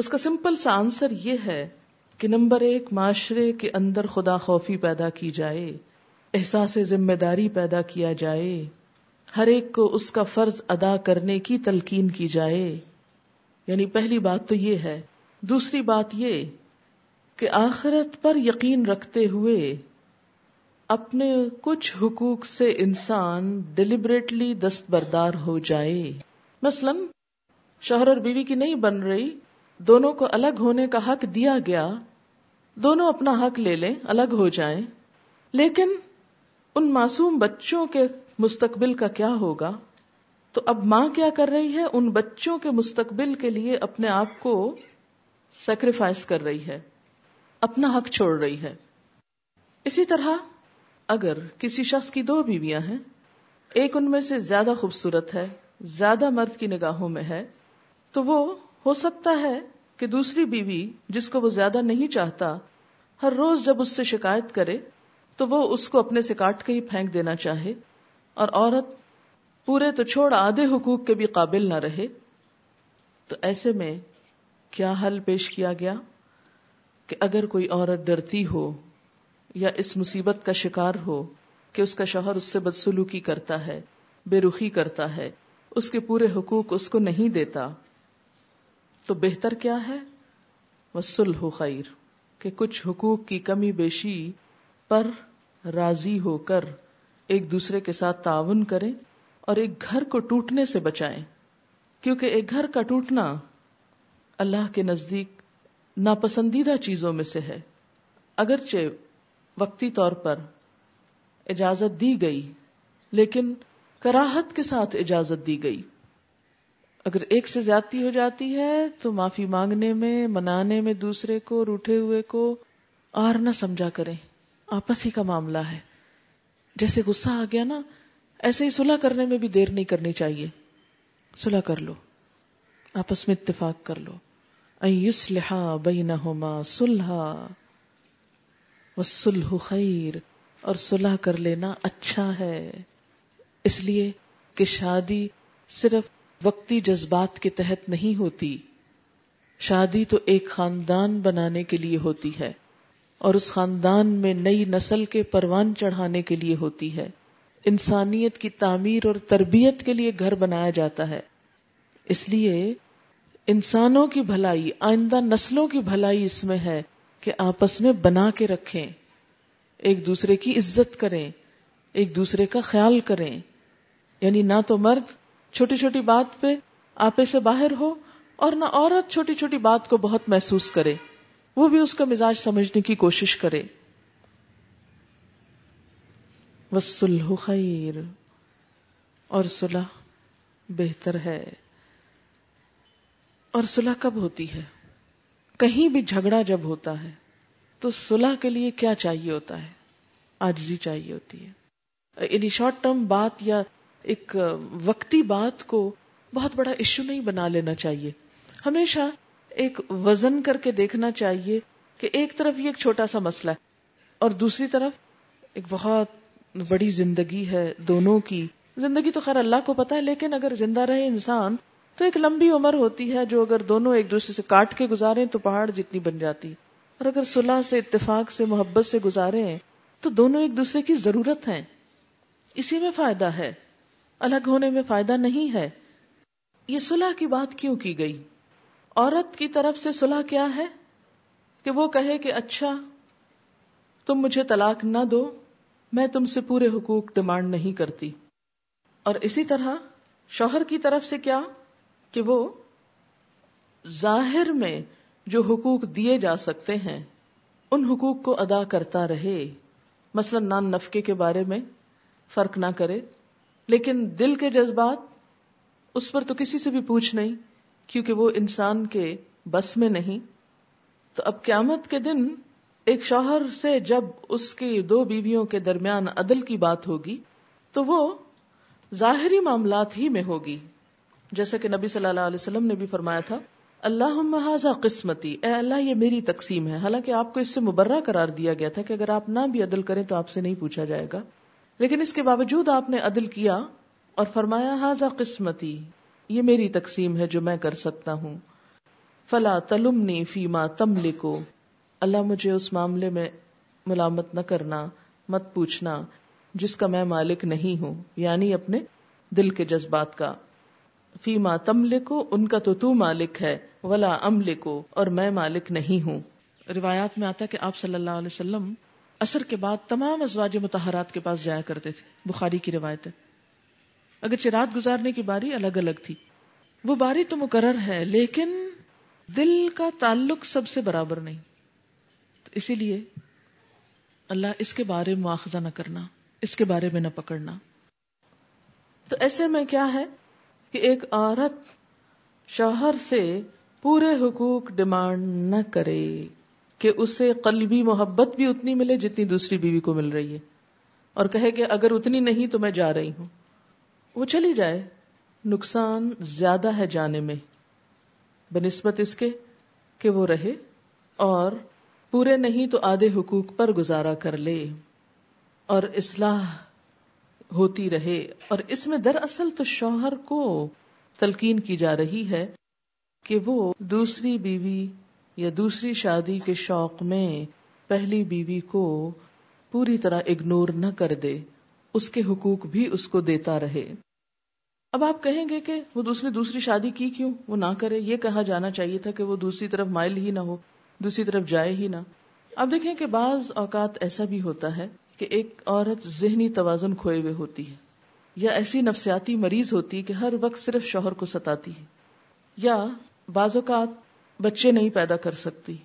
Speaker 1: اس کا سمپل سا آنسر یہ ہے کہ نمبر ایک، معاشرے کے اندر خدا خوفی پیدا کی جائے، احساس ذمہ داری پیدا کیا جائے، ہر ایک کو اس کا فرض ادا کرنے کی تلقین کی جائے۔ یعنی پہلی بات تو یہ ہے۔ دوسری بات یہ کہ آخرت پر یقین رکھتے ہوئے اپنے کچھ حقوق سے انسان ڈیلیبریٹلی دستبردار ہو جائے۔ مثلا، شوہر اور بیوی کی نہیں بن رہی دونوں کو الگ ہونے کا حق دیا گیا، دونوں اپنا حق لے لیں، الگ ہو جائیں۔ لیکن ان معصوم بچوں کے مستقبل کا کیا ہوگا؟ تو اب ماں کیا کر رہی ہے؟ ان بچوں کے مستقبل کے لیے اپنے آپ کو سیکریفائس کر رہی ہے، اپنا حق چھوڑ رہی ہے۔ اسی طرح اگر کسی شخص کی دو بیویاں ہیں، ایک ان میں سے زیادہ خوبصورت ہے، زیادہ مرد کی نگاہوں میں ہے، تو وہ ہو سکتا ہے کہ دوسری بیوی جس کو وہ زیادہ نہیں چاہتا، ہر روز جب اس سے شکایت کرے، تو وہ اس کو اپنے سے کاٹ کے ہی پھینک دینا چاہے۔ اور عورت پورے تو چھوڑ آدھے حقوق کے بھی قابل نہ رہے۔ تو ایسے میں کیا حل پیش کیا گیا؟ کہ اگر کوئی عورت ڈرتی ہو یا اس مصیبت کا شکار ہو کہ اس کا شوہر اس سے بدسلوکی کرتا ہے، بے رخی کرتا ہے، اس کے پورے حقوق اس کو نہیں دیتا تو بہتر کیا ہے؟ وہ خیر کہ کچھ حقوق کی کمی بیشی پر راضی ہو کر ایک دوسرے کے ساتھ تعاون کریں اور ایک گھر کو ٹوٹنے سے بچائیں۔ کیونکہ ایک گھر کا ٹوٹنا اللہ کے نزدیک ناپسندیدہ چیزوں میں سے ہے۔ اگرچہ وقتی طور پر اجازت دی گئی، لیکن کراہت کے ساتھ اجازت دی گئی۔ اگر ایک سے زیادتی ہو جاتی ہے تو معافی مانگنے میں، منانے میں دوسرے کو، روٹے ہوئے کو اور نہ سمجھا کریں۔ آپس ہی کا معاملہ ہے۔ جیسے غصہ آ گیا نا، ایسے ہی صلح کرنے میں بھی دیر نہیں کرنی چاہیے۔ صلح کر لو۔ آپس میں اتفاق کر لو۔ لہا بینہما صلحا۔ وسلح خیر۔ اور صلح کر لینا اچھا ہے۔ اس لیے کہ شادی صرف وقتی جذبات کے تحت نہیں ہوتی۔ شادی تو ایک خاندان بنانے کے لیے ہوتی ہے اور اس خاندان میں نئی نسل کے پروان چڑھانے کے لیے ہوتی ہے۔ انسانیت کی تعمیر اور تربیت کے لیے گھر بنایا جاتا ہے۔ اس لیے انسانوں کی بھلائی، آئندہ نسلوں کی بھلائی اس میں ہے کہ آپس میں بنا کے رکھیں۔ ایک دوسرے کی عزت کریں، ایک دوسرے کا خیال کریں۔ یعنی نہ تو مرد چھوٹی چھوٹی بات پہ آپے سے باہر ہو اور نہ عورت چھوٹی چھوٹی بات کو بہت محسوس کرے، وہ بھی اس کا مزاج سمجھنے کی کوشش کرے۔ وسلح خیر اور صلح بہتر ہے۔ اور صلح کب ہوتی ہے؟ کہیں بھی جھگڑا جب ہوتا ہے، تو صلح کے لیے کیا چاہیے ہوتا ہے؟ آجزی چاہیے ہوتی ہے۔ یعنی شارٹ ٹرم بات یا ایک وقتی بات کو بہت بڑا ایشو نہیں بنا لینا چاہیے۔ ہمیشہ ایک وزن کر کے دیکھنا چاہیے کہ ایک طرف یہ ایک چھوٹا سا مسئلہ ہے اور دوسری طرف ایک بہت بڑی زندگی ہے دونوں کی۔ زندگی تو خیر اللہ کو پتا ہے، لیکن اگر زندہ رہے انسان تو ایک لمبی عمر ہوتی ہے جو اگر دونوں ایک دوسرے سے کاٹ کے گزارے تو پہاڑ جتنی بن جاتی۔ اور اگر صلح سے، اتفاق سے، محبت سے گزارے تو دونوں ایک دوسرے کی ضرورت ہیں۔ اسی میں فائدہ ہے۔ الگ ہونے میں فائدہ نہیں ہے۔ یہ صلح کی بات کیوں کی گئی؟ عورت کی طرف سے صلح کیا ہے؟ کہ وہ کہے کہ اچھا تم مجھے طلاق نہ دو، میں تم سے پورے حقوق ڈیمانڈ نہیں کرتی۔ اور اسی طرح شوہر کی طرف سے کیا؟ کہ وہ ظاہر میں جو حقوق دیے جا سکتے ہیں، ان حقوق کو ادا کرتا رہے۔ مثلا نان نفقے کے بارے میں فرق نہ کرے۔ لیکن دل کے جذبات اس پر تو کسی سے بھی پوچھ نہیں، کیونکہ وہ انسان کے بس میں نہیں۔ تو اب قیامت کے دن ایک شوہر سے جب اس کی دو بیویوں کے درمیان عدل کی بات ہوگی، تو وہ ظاہری معاملات ہی میں ہوگی۔ جیسا کہ نبی صلی اللہ علیہ وسلم نے بھی فرمایا تھا اللہ محاذہ قسمتی، اے اللہ یہ میری تقسیم ہے۔ حالانکہ آپ کو اس سے مبرہ قرار دیا گیا تھا کہ اگر آپ نہ بھی عدل کریں تو آپ سے نہیں پوچھا جائے گا۔ لیکن اس کے باوجود آپ نے عدل کیا اور فرمایا حاضہ قسمتی، یہ میری تقسیم ہے جو میں کر سکتا ہوں۔ فلا تلمنی فیما تم لکھو اللہ مجھے اس معاملے میں ملامت نہ کرنا، مت پوچھنا، جس کا میں مالک نہیں ہوں یعنی اپنے دل کے جذبات کا۔ فیما تم لکھو ان کا تو تو مالک ہے۔ ولا ام لکھو اور میں مالک نہیں ہوں۔ روایات میں آتا ہے کہ آپ صلی اللہ علیہ وسلم اثر کے بعد تمام ازواج متحرات کے پاس جایا کرتے تھے۔ بخاری کی روایت ہے۔ اگر رات گزارنے کی باری الگ الگ تھی۔ وہ باری تو مقرر ہے، لیکن دل کا تعلق سب سے برابر نہیں۔ اسی لیے اللہ اس کے بارے میں مواخذہ نہ کرنا، اس کے بارے میں نہ پکڑنا۔ تو ایسے میں کیا ہے کہ ایک عورت شوہر سے پورے حقوق ڈیمانڈ نہ کرے۔ کہ اسے قلبی محبت بھی اتنی ملے جتنی دوسری بیوی کو مل رہی ہے۔ اور کہے کہ اگر اتنی نہیں تو میں جا رہی ہوں۔ وہ چلی جائے۔ نقصان زیادہ ہے جانے میں۔ بنسبت اس کے کہ وہ رہے اور پورے نہیں تو آدھے حقوق پر گزارا کر لے۔ اور اصلاح ہوتی رہے۔ اور اس میں دراصل تو شوہر کو تلقین کی جا رہی ہے کہ وہ دوسری بیوی یا دوسری شادی کے شوق میں پہلی بیوی کو پوری طرح اگنور نہ کر دے، اس کے حقوق بھی اس کو دیتا رہے۔ اب آپ کہیں گے کہ وہ دوسری دوسری شادی کی کیوں؟ وہ نہ کرے، یہ کہا جانا چاہیے تھا کہ وہ دوسری طرف مائل ہی نہ ہو، دوسری طرف جائے ہی نہ۔ اب دیکھیں کہ بعض اوقات ایسا بھی ہوتا ہے کہ ایک عورت ذہنی توازن کھوئے ہوئے ہوتی ہے، یا ایسی نفسیاتی مریض ہوتی ہے کہ ہر وقت صرف شوہر کو ستاتی ہے۔ یا بعض اوقات بچے نہیں پیدا کر سکتی۔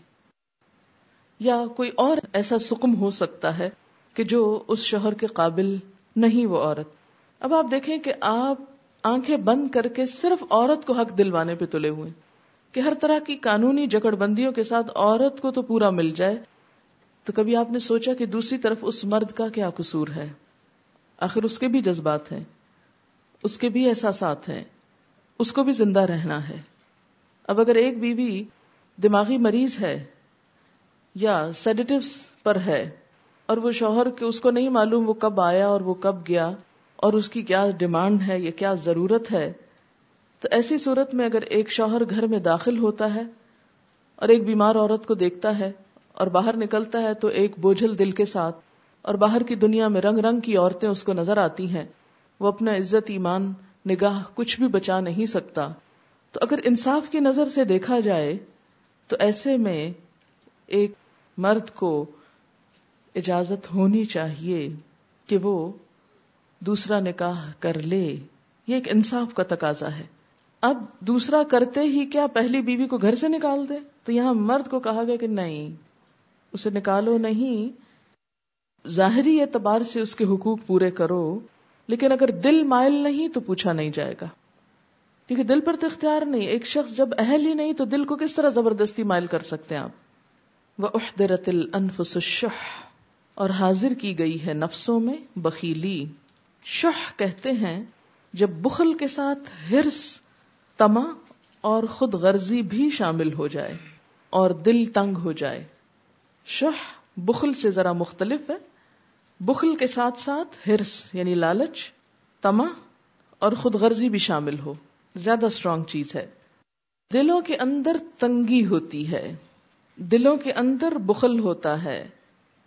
Speaker 1: یا کوئی اور ایسا سکم ہو سکتا ہے کہ جو اس شوہر کے قابل نہیں وہ عورت۔ اب آپ دیکھیں کہ آپ آنکھیں بند کر کے صرف عورت کو حق دلوانے پہ تلے ہوئے کہ ہر طرح کی قانونی جکڑ بندیوں کے ساتھ عورت کو تو پورا مل جائے۔ تو کبھی آپ نے سوچا کہ دوسری طرف اس مرد کا کیا قصور ہے؟ آخر اس کے بھی جذبات ہیں۔ اس کے بھی احساسات ہیں۔ اس کو بھی زندہ رہنا ہے۔ اب اگر ایک بیوی دماغی مریض ہے یا سیڈیٹیوس پر ہے اور وہ شوہر کے اس کو نہیں معلوم وہ کب آیا اور وہ کب گیا اور اس کی کیا ڈیمانڈ ہے یا کیا ضرورت ہے، تو ایسی صورت میں اگر ایک شوہر گھر میں داخل ہوتا ہے اور ایک بیمار عورت کو دیکھتا ہے اور باہر نکلتا ہے تو ایک بوجھل دل کے ساتھ اور باہر کی دنیا میں رنگ رنگ کی عورتیں اس کو نظر آتی ہیں، وہ اپنا عزت، ایمان، نگاہ کچھ بھی بچا نہیں سکتا۔ تو اگر انصاف کی نظر سے دیکھا جائے تو ایسے میں ایک مرد کو اجازت ہونی چاہیے کہ وہ دوسرا نکاح کر لے۔ یہ ایک انصاف کا تقاضا ہے۔ اب دوسرا کرتے ہی کیا پہلی بیوی کو گھر سے نکال دے؟ تو یہاں مرد کو کہا گیا کہ نہیں، اسے نکالو نہیں۔ ظاہری اعتبار سے اس کے حقوق پورے کرو، لیکن اگر دل مائل نہیں تو پوچھا نہیں جائے گا۔ کیونکہ دل پر تو اختیار نہیں، ایک شخص جب اہل ہی نہیں تو دل کو کس طرح زبردستی مائل کر سکتے ہیں آپ؟ وہ احدرت الانفس الشح، اور حاضر کی گئی ہے نفسوں میں بخیلی۔ شح کہتے ہیں جب بخل کے ساتھ ہرس تما اور خود غرضی بھی شامل ہو جائے اور دل تنگ ہو جائے۔ شح بخل سے ذرا مختلف ہے۔ بخل کے ساتھ ساتھ ہرس یعنی لالچ، تما اور خود غرضی بھی شامل ہو۔ زیادہ اسٹرانگ چیز ہے۔ دلوں کے اندر تنگی ہوتی ہے۔ دلوں کے اندر بخل ہوتا ہے۔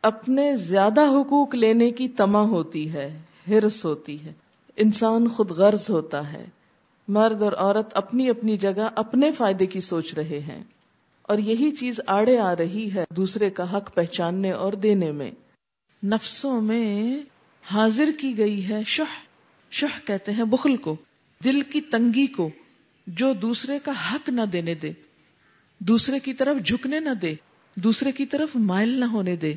Speaker 1: اپنے زیادہ حقوق لینے کی تما ہوتی ہے ہرس ہوتی ہے۔ انسان خود غرض ہوتا ہے۔ مرد اور عورت اپنی اپنی جگہ اپنے فائدے کی سوچ رہے ہیں۔ اور یہی چیز آڑے آ رہی ہے دوسرے کا حق پہچاننے اور دینے میں۔ نفسوں میں حاضر کی گئی ہے شہ شہ کہتے ہیں بخل کو۔ دل کی تنگی کو جو دوسرے کا حق نہ دینے دے، دوسرے کی طرف جھکنے نہ دے، دوسرے کی طرف مائل نہ ہونے دے،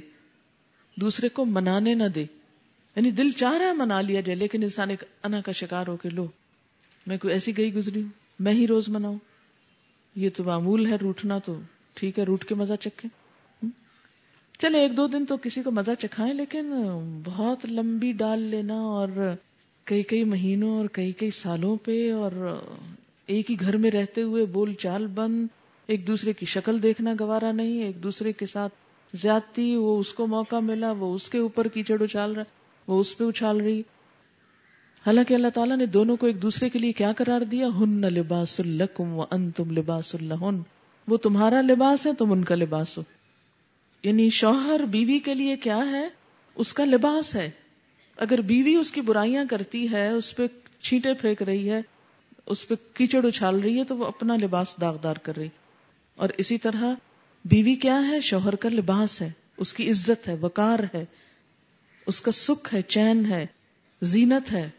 Speaker 1: دوسرے کو منانے نہ دے۔ یعنی دل چاہ رہا ہے منا لیا جائے، لیکن انسان ایک انا کا شکار ہو کے، لو، میں کوئی ایسی گئی گزری ہوں، میں ہی روز مناؤں۔ یہ تو معمول ہے، روٹنا تو ٹھیک ہے، روٹ کے مزہ چکھے چلے ایک دو دن تو کسی کو مزہ چکھائیں، لیکن بہت لمبی ڈال لینا اور کئی کئی مہینوں اور کئی کئی سالوں پہ اور ایک ہی گھر میں رہتے ہوئے بول چال بند، ایک دوسرے کی شکل دیکھنا گوارا نہیں، ایک دوسرے کے ساتھ زیادتی، وہ اس کو موقع ملا، وہ اس کے اوپر کیچڑ اچھال رہا، وہ اس پہ اچھال رہی۔ حالانکہ اللہ تعالیٰ نے دونوں کو ایک دوسرے کے لیے کیا قرار دیا؟ ہن لباس الکم و ان تم لباس اللہ وہ تمہارا لباس ہے، تم ان کا لباس ہو۔ یعنی شوہر بیوی کے لیے کیا ہے؟ اس کا لباس ہے۔ اگر بیوی اس کی برائیاں کرتی ہے، اس پہ چھینٹے پھینک رہی ہے، اس پہ کیچڑ اچھال رہی ہے، تو وہ اپنا لباس داغدار کر رہی۔ اور اسی طرح بیوی کیا ہے؟ شوہر کا لباس ہے، اس کی عزت ہے وکار ہے، اس کا سکھ ہے، چین ہے، زینت ہے۔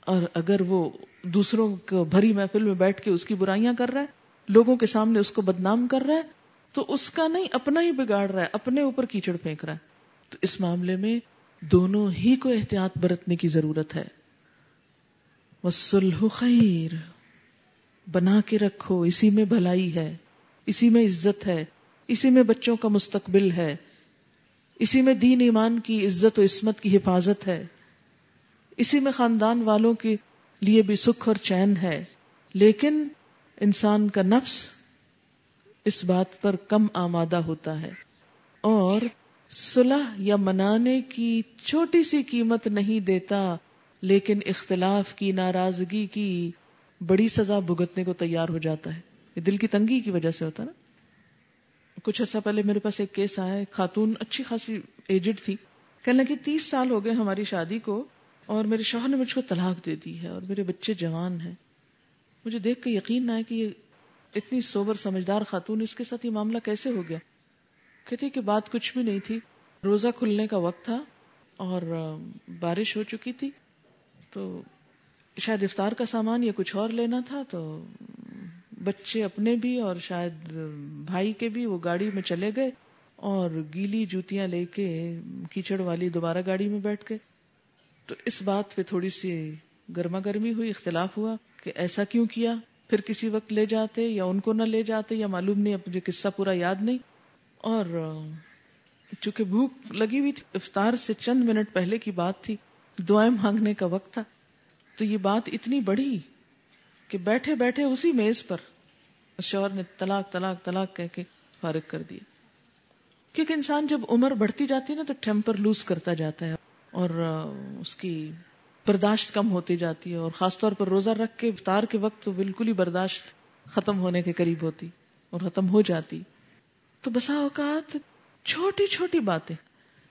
Speaker 1: اور اگر وہ دوسروں کو بھری محفل میں بیٹھ کے اس کی برائیاں کر رہا ہے، لوگوں کے سامنے اس کو بدنام کر رہا ہے، تو اس کا نہیں، اپنا ہی بگاڑ رہا ہے، اپنے اوپر کیچڑ پھینک رہا ہے۔ تو اس معاملے میں دونوں ہی کو احتیاط برتنے کی ضرورت ہے۔ وسلح خیر بنا کے رکھو، اسی میں بھلائی ہے، اسی میں عزت ہے، اسی میں بچوں کا مستقبل ہے، اسی میں دین ایمان کی عزت و عصمت کی حفاظت ہے۔ اسی میں خاندان والوں کے لیے بھی سکھ اور چین ہے۔ لیکن انسان کا نفس اس بات پر کم آمادہ ہوتا ہے۔ اور صلح یا منانے کی چھوٹی سی قیمت نہیں دیتا، لیکن اختلاف کی ناراضگی کی بڑی سزا بھگتنے کو تیار ہو جاتا ہے۔ یہ دل کی تنگی کی وجہ سے ہوتا نا۔ کچھ عرصہ پہلے میرے پاس ایک کیس آیا، ایک خاتون اچھی خاصی ایجڈ تھی۔ کہنے لگی، تیس سال ہو گئے ہماری شادی کو اور میرے شوہر نے مجھ کو طلاق دے دی ہے اور میرے بچے جوان ہیں۔ مجھے دیکھ کے یقین نہ ہے کہ یہ اتنی سوبر سمجھدار خاتون اس کے ساتھ یہ معاملہ کیسے ہو گیا۔ کہتی کہ بات کچھ بھی نہیں تھی۔ روزہ کھلنے کا وقت تھا اور بارش ہو چکی تھی۔ تو شاید افطار کا سامان یا کچھ اور لینا تھا تو بچے اپنے بھی اور شاید بھائی کے بھی وہ گاڑی میں چلے گئے اور گیلی جوتیاں لے کے کیچڑ والی دوبارہ گاڑی میں بیٹھ گئے۔ تو اس بات پہ تھوڑی سی گرما گرمی ہوئی، اختلاف ہوا کہ ایسا کیوں کیا؟ پھر کسی وقت لے جاتے یا ان کو نہ لے جاتے یا معلوم نہیں مجھے قصہ پورا یاد نہیں۔ اور چونکہ بھوک لگی ہوئی تھی، افطار سے چند منٹ پہلے کی بات تھی، دعائیں مانگنے کا وقت تھا، تو یہ بات اتنی بڑی کہ بیٹھے بیٹھے اسی میز پر شور نے طلاق طلاق طلاق کہہ کے فارغ کر دیا کیونکہ انسان جب عمر بڑھتی جاتی ہے نا، تو ٹیمپر لوز کرتا جاتا ہے اور اس کی برداشت کم ہوتی جاتی ہے اور خاص طور پر روزہ رکھ کے افطار کے وقت تو بالکل ہی برداشت ختم ہونے کے قریب ہوتی اور ختم ہو جاتی۔ تو بسا اوقات چھوٹی چھوٹی باتیں،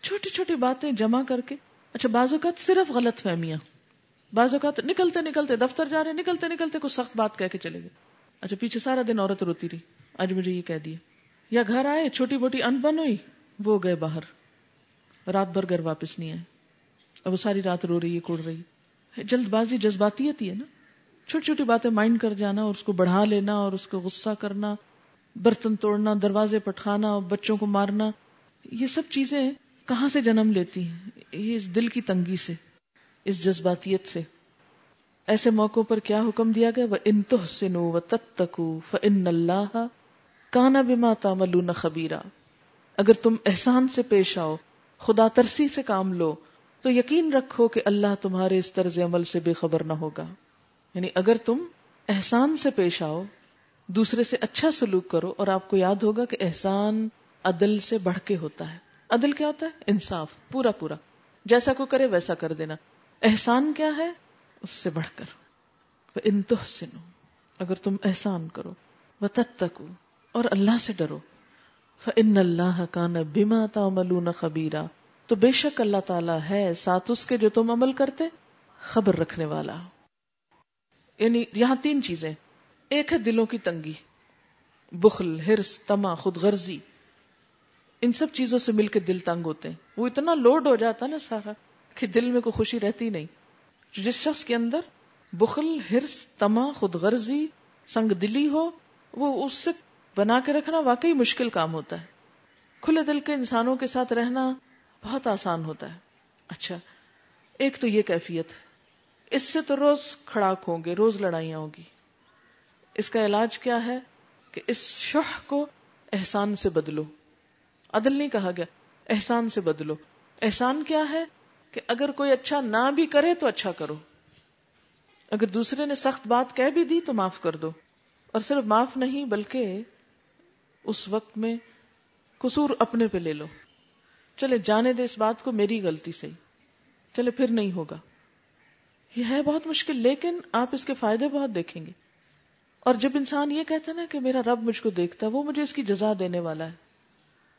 Speaker 1: چھوٹی چھوٹی باتیں جمع کر کے اچھا بعض اوقات صرف غلط فہمیاں، بعض اوقات نکلتے نکلتے دفتر جا رہے نکلتے نکلتے کچھ سخت بات کہہ کے چلے گئے۔ اچھا پیچھے سارا دن عورت روتی رہی، آج مجھے یہ کہہ دیا یا گھر آئے، چھوٹی موٹی ان بن ہوئی، وہ گئے باہر۔ رات بھر گھر واپس نہیں آئے۔ اب وہ ساری رات رو رہی ہے، کوڑ رہی ہے۔ جلد بازی جذباتی ہے نا۔ چھوٹی چھوٹی باتیں مائنڈ کر جانا اور اس کو بڑھا لینا اور اس کو غصہ کرنا۔ برتن توڑنا، دروازے پٹخانا بچوں کو مارنا، یہ سب چیزیں کہاں سے جنم لیتی ہیں؟ یہ اس دل کی تنگی سے، اس جذباتیت سے۔ ایسے موقعوں پر کیا حکم دیا گیا؟ وہ ان تحسنو و تتقو فان اللہ کانا بما تعملون خبیرا اگر تم احسان سے پیش آؤ، خدا ترسی سے کام لو، تو یقین رکھو کہ اللہ تمہارے اس طرز عمل سے بے خبر نہ ہوگا۔ یعنی اگر تم احسان سے پیش آؤ دوسرے سے اچھا سلوک کرو اور آپ کو یاد ہوگا کہ احسان عدل سے بڑھ کے ہوتا ہے۔ عدل کیا ہوتا ہے؟ انصاف، پورا پورا۔ جیسا کو کرے ویسا کر دینا۔ احسان کیا ہے؟ اس سے بڑھ کر۔ ان تحسنو اگر تم احسان کرو۔ وہ تتقو اور اللہ سے ڈرو۔ فَإِنَّ اللَّهَ كَانَ بِمَا تَعْمَلُونَ خَبِيرًا۔ تو بے شک اللہ تعالیٰ ہے ساتھ اس کے جو تم عمل کرتے، خبر رکھنے والا۔ یعنی یہاں تین چیزیں۔ ایک ہے دلوں کی تنگی، بخل، ہرس، تما، خود غرضی۔ ان سب چیزوں سے مل کے دل تنگ ہوتے ہیں۔ وہ اتنا لوڈ ہو جاتا نا سارا کہ دل میں کوئی خوشی رہتی نہیں۔ جس شخص کے اندر بخل، ہرس، تما، خود غرضی، سنگ دلی ہو، وہ اس سے بنا کے رکھنا واقعی مشکل کام ہوتا ہے۔ کھلے دل کے انسانوں کے ساتھ رہنا بہت آسان ہوتا ہے۔ اچھا ایک تو یہ کیفیت ہے۔ اس سے تو روز کھڑاک ہوں گے، روز لڑائیاں ہوگی اس کا علاج کیا ہے کہ اس شہ کو احسان سے بدلو۔ عدل نہیں کہا گیا، احسان سے بدلو۔ احسان کیا ہے کہ اگر کوئی اچھا نہ بھی کرے تو اچھا کرو۔ اگر دوسرے نے سخت بات کہہ بھی دی تو معاف کر دو۔ اور صرف معاف نہیں بلکہ اس وقت میں قصور اپنے پہ لے لو۔ چلے، جانے دے اس بات کو میری غلطی سے۔ چلے، پھر نہیں ہوگا۔ یہ ہے بہت مشکل، لیکن آپ اس کے فائدے بہت دیکھیں گے۔ اور جب انسان یہ کہتا نا کہ میرا رب مجھ کو دیکھتا ہے، وہ مجھے اس کی جزا دینے والا ہے۔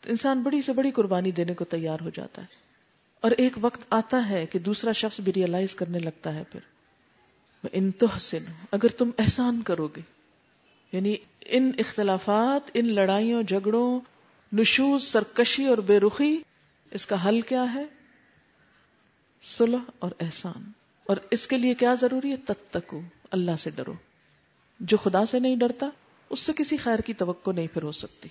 Speaker 1: تو انسان بڑی سے بڑی قربانی دینے کو تیار ہو جاتا ہے۔ اور ایک وقت آتا ہے کہ دوسرا شخص بھی ریئلائز کرنے لگتا ہے پھر۔ انتحسن اگر تم احسان کرو گے۔ یعنی ان اختلافات، ان لڑائیوں، جھگڑوں، نشوز، سرکشی اور بے رخی، اس کا حل کیا ہے؟ صلح اور احسان۔ اور اس کے لیے کیا ضروری ہے؟ تتکو اللہ سے ڈرو۔ جو خدا سے نہیں ڈرتا، اس سے کسی خیر کی توقع نہیں پھر ہو سکتی۔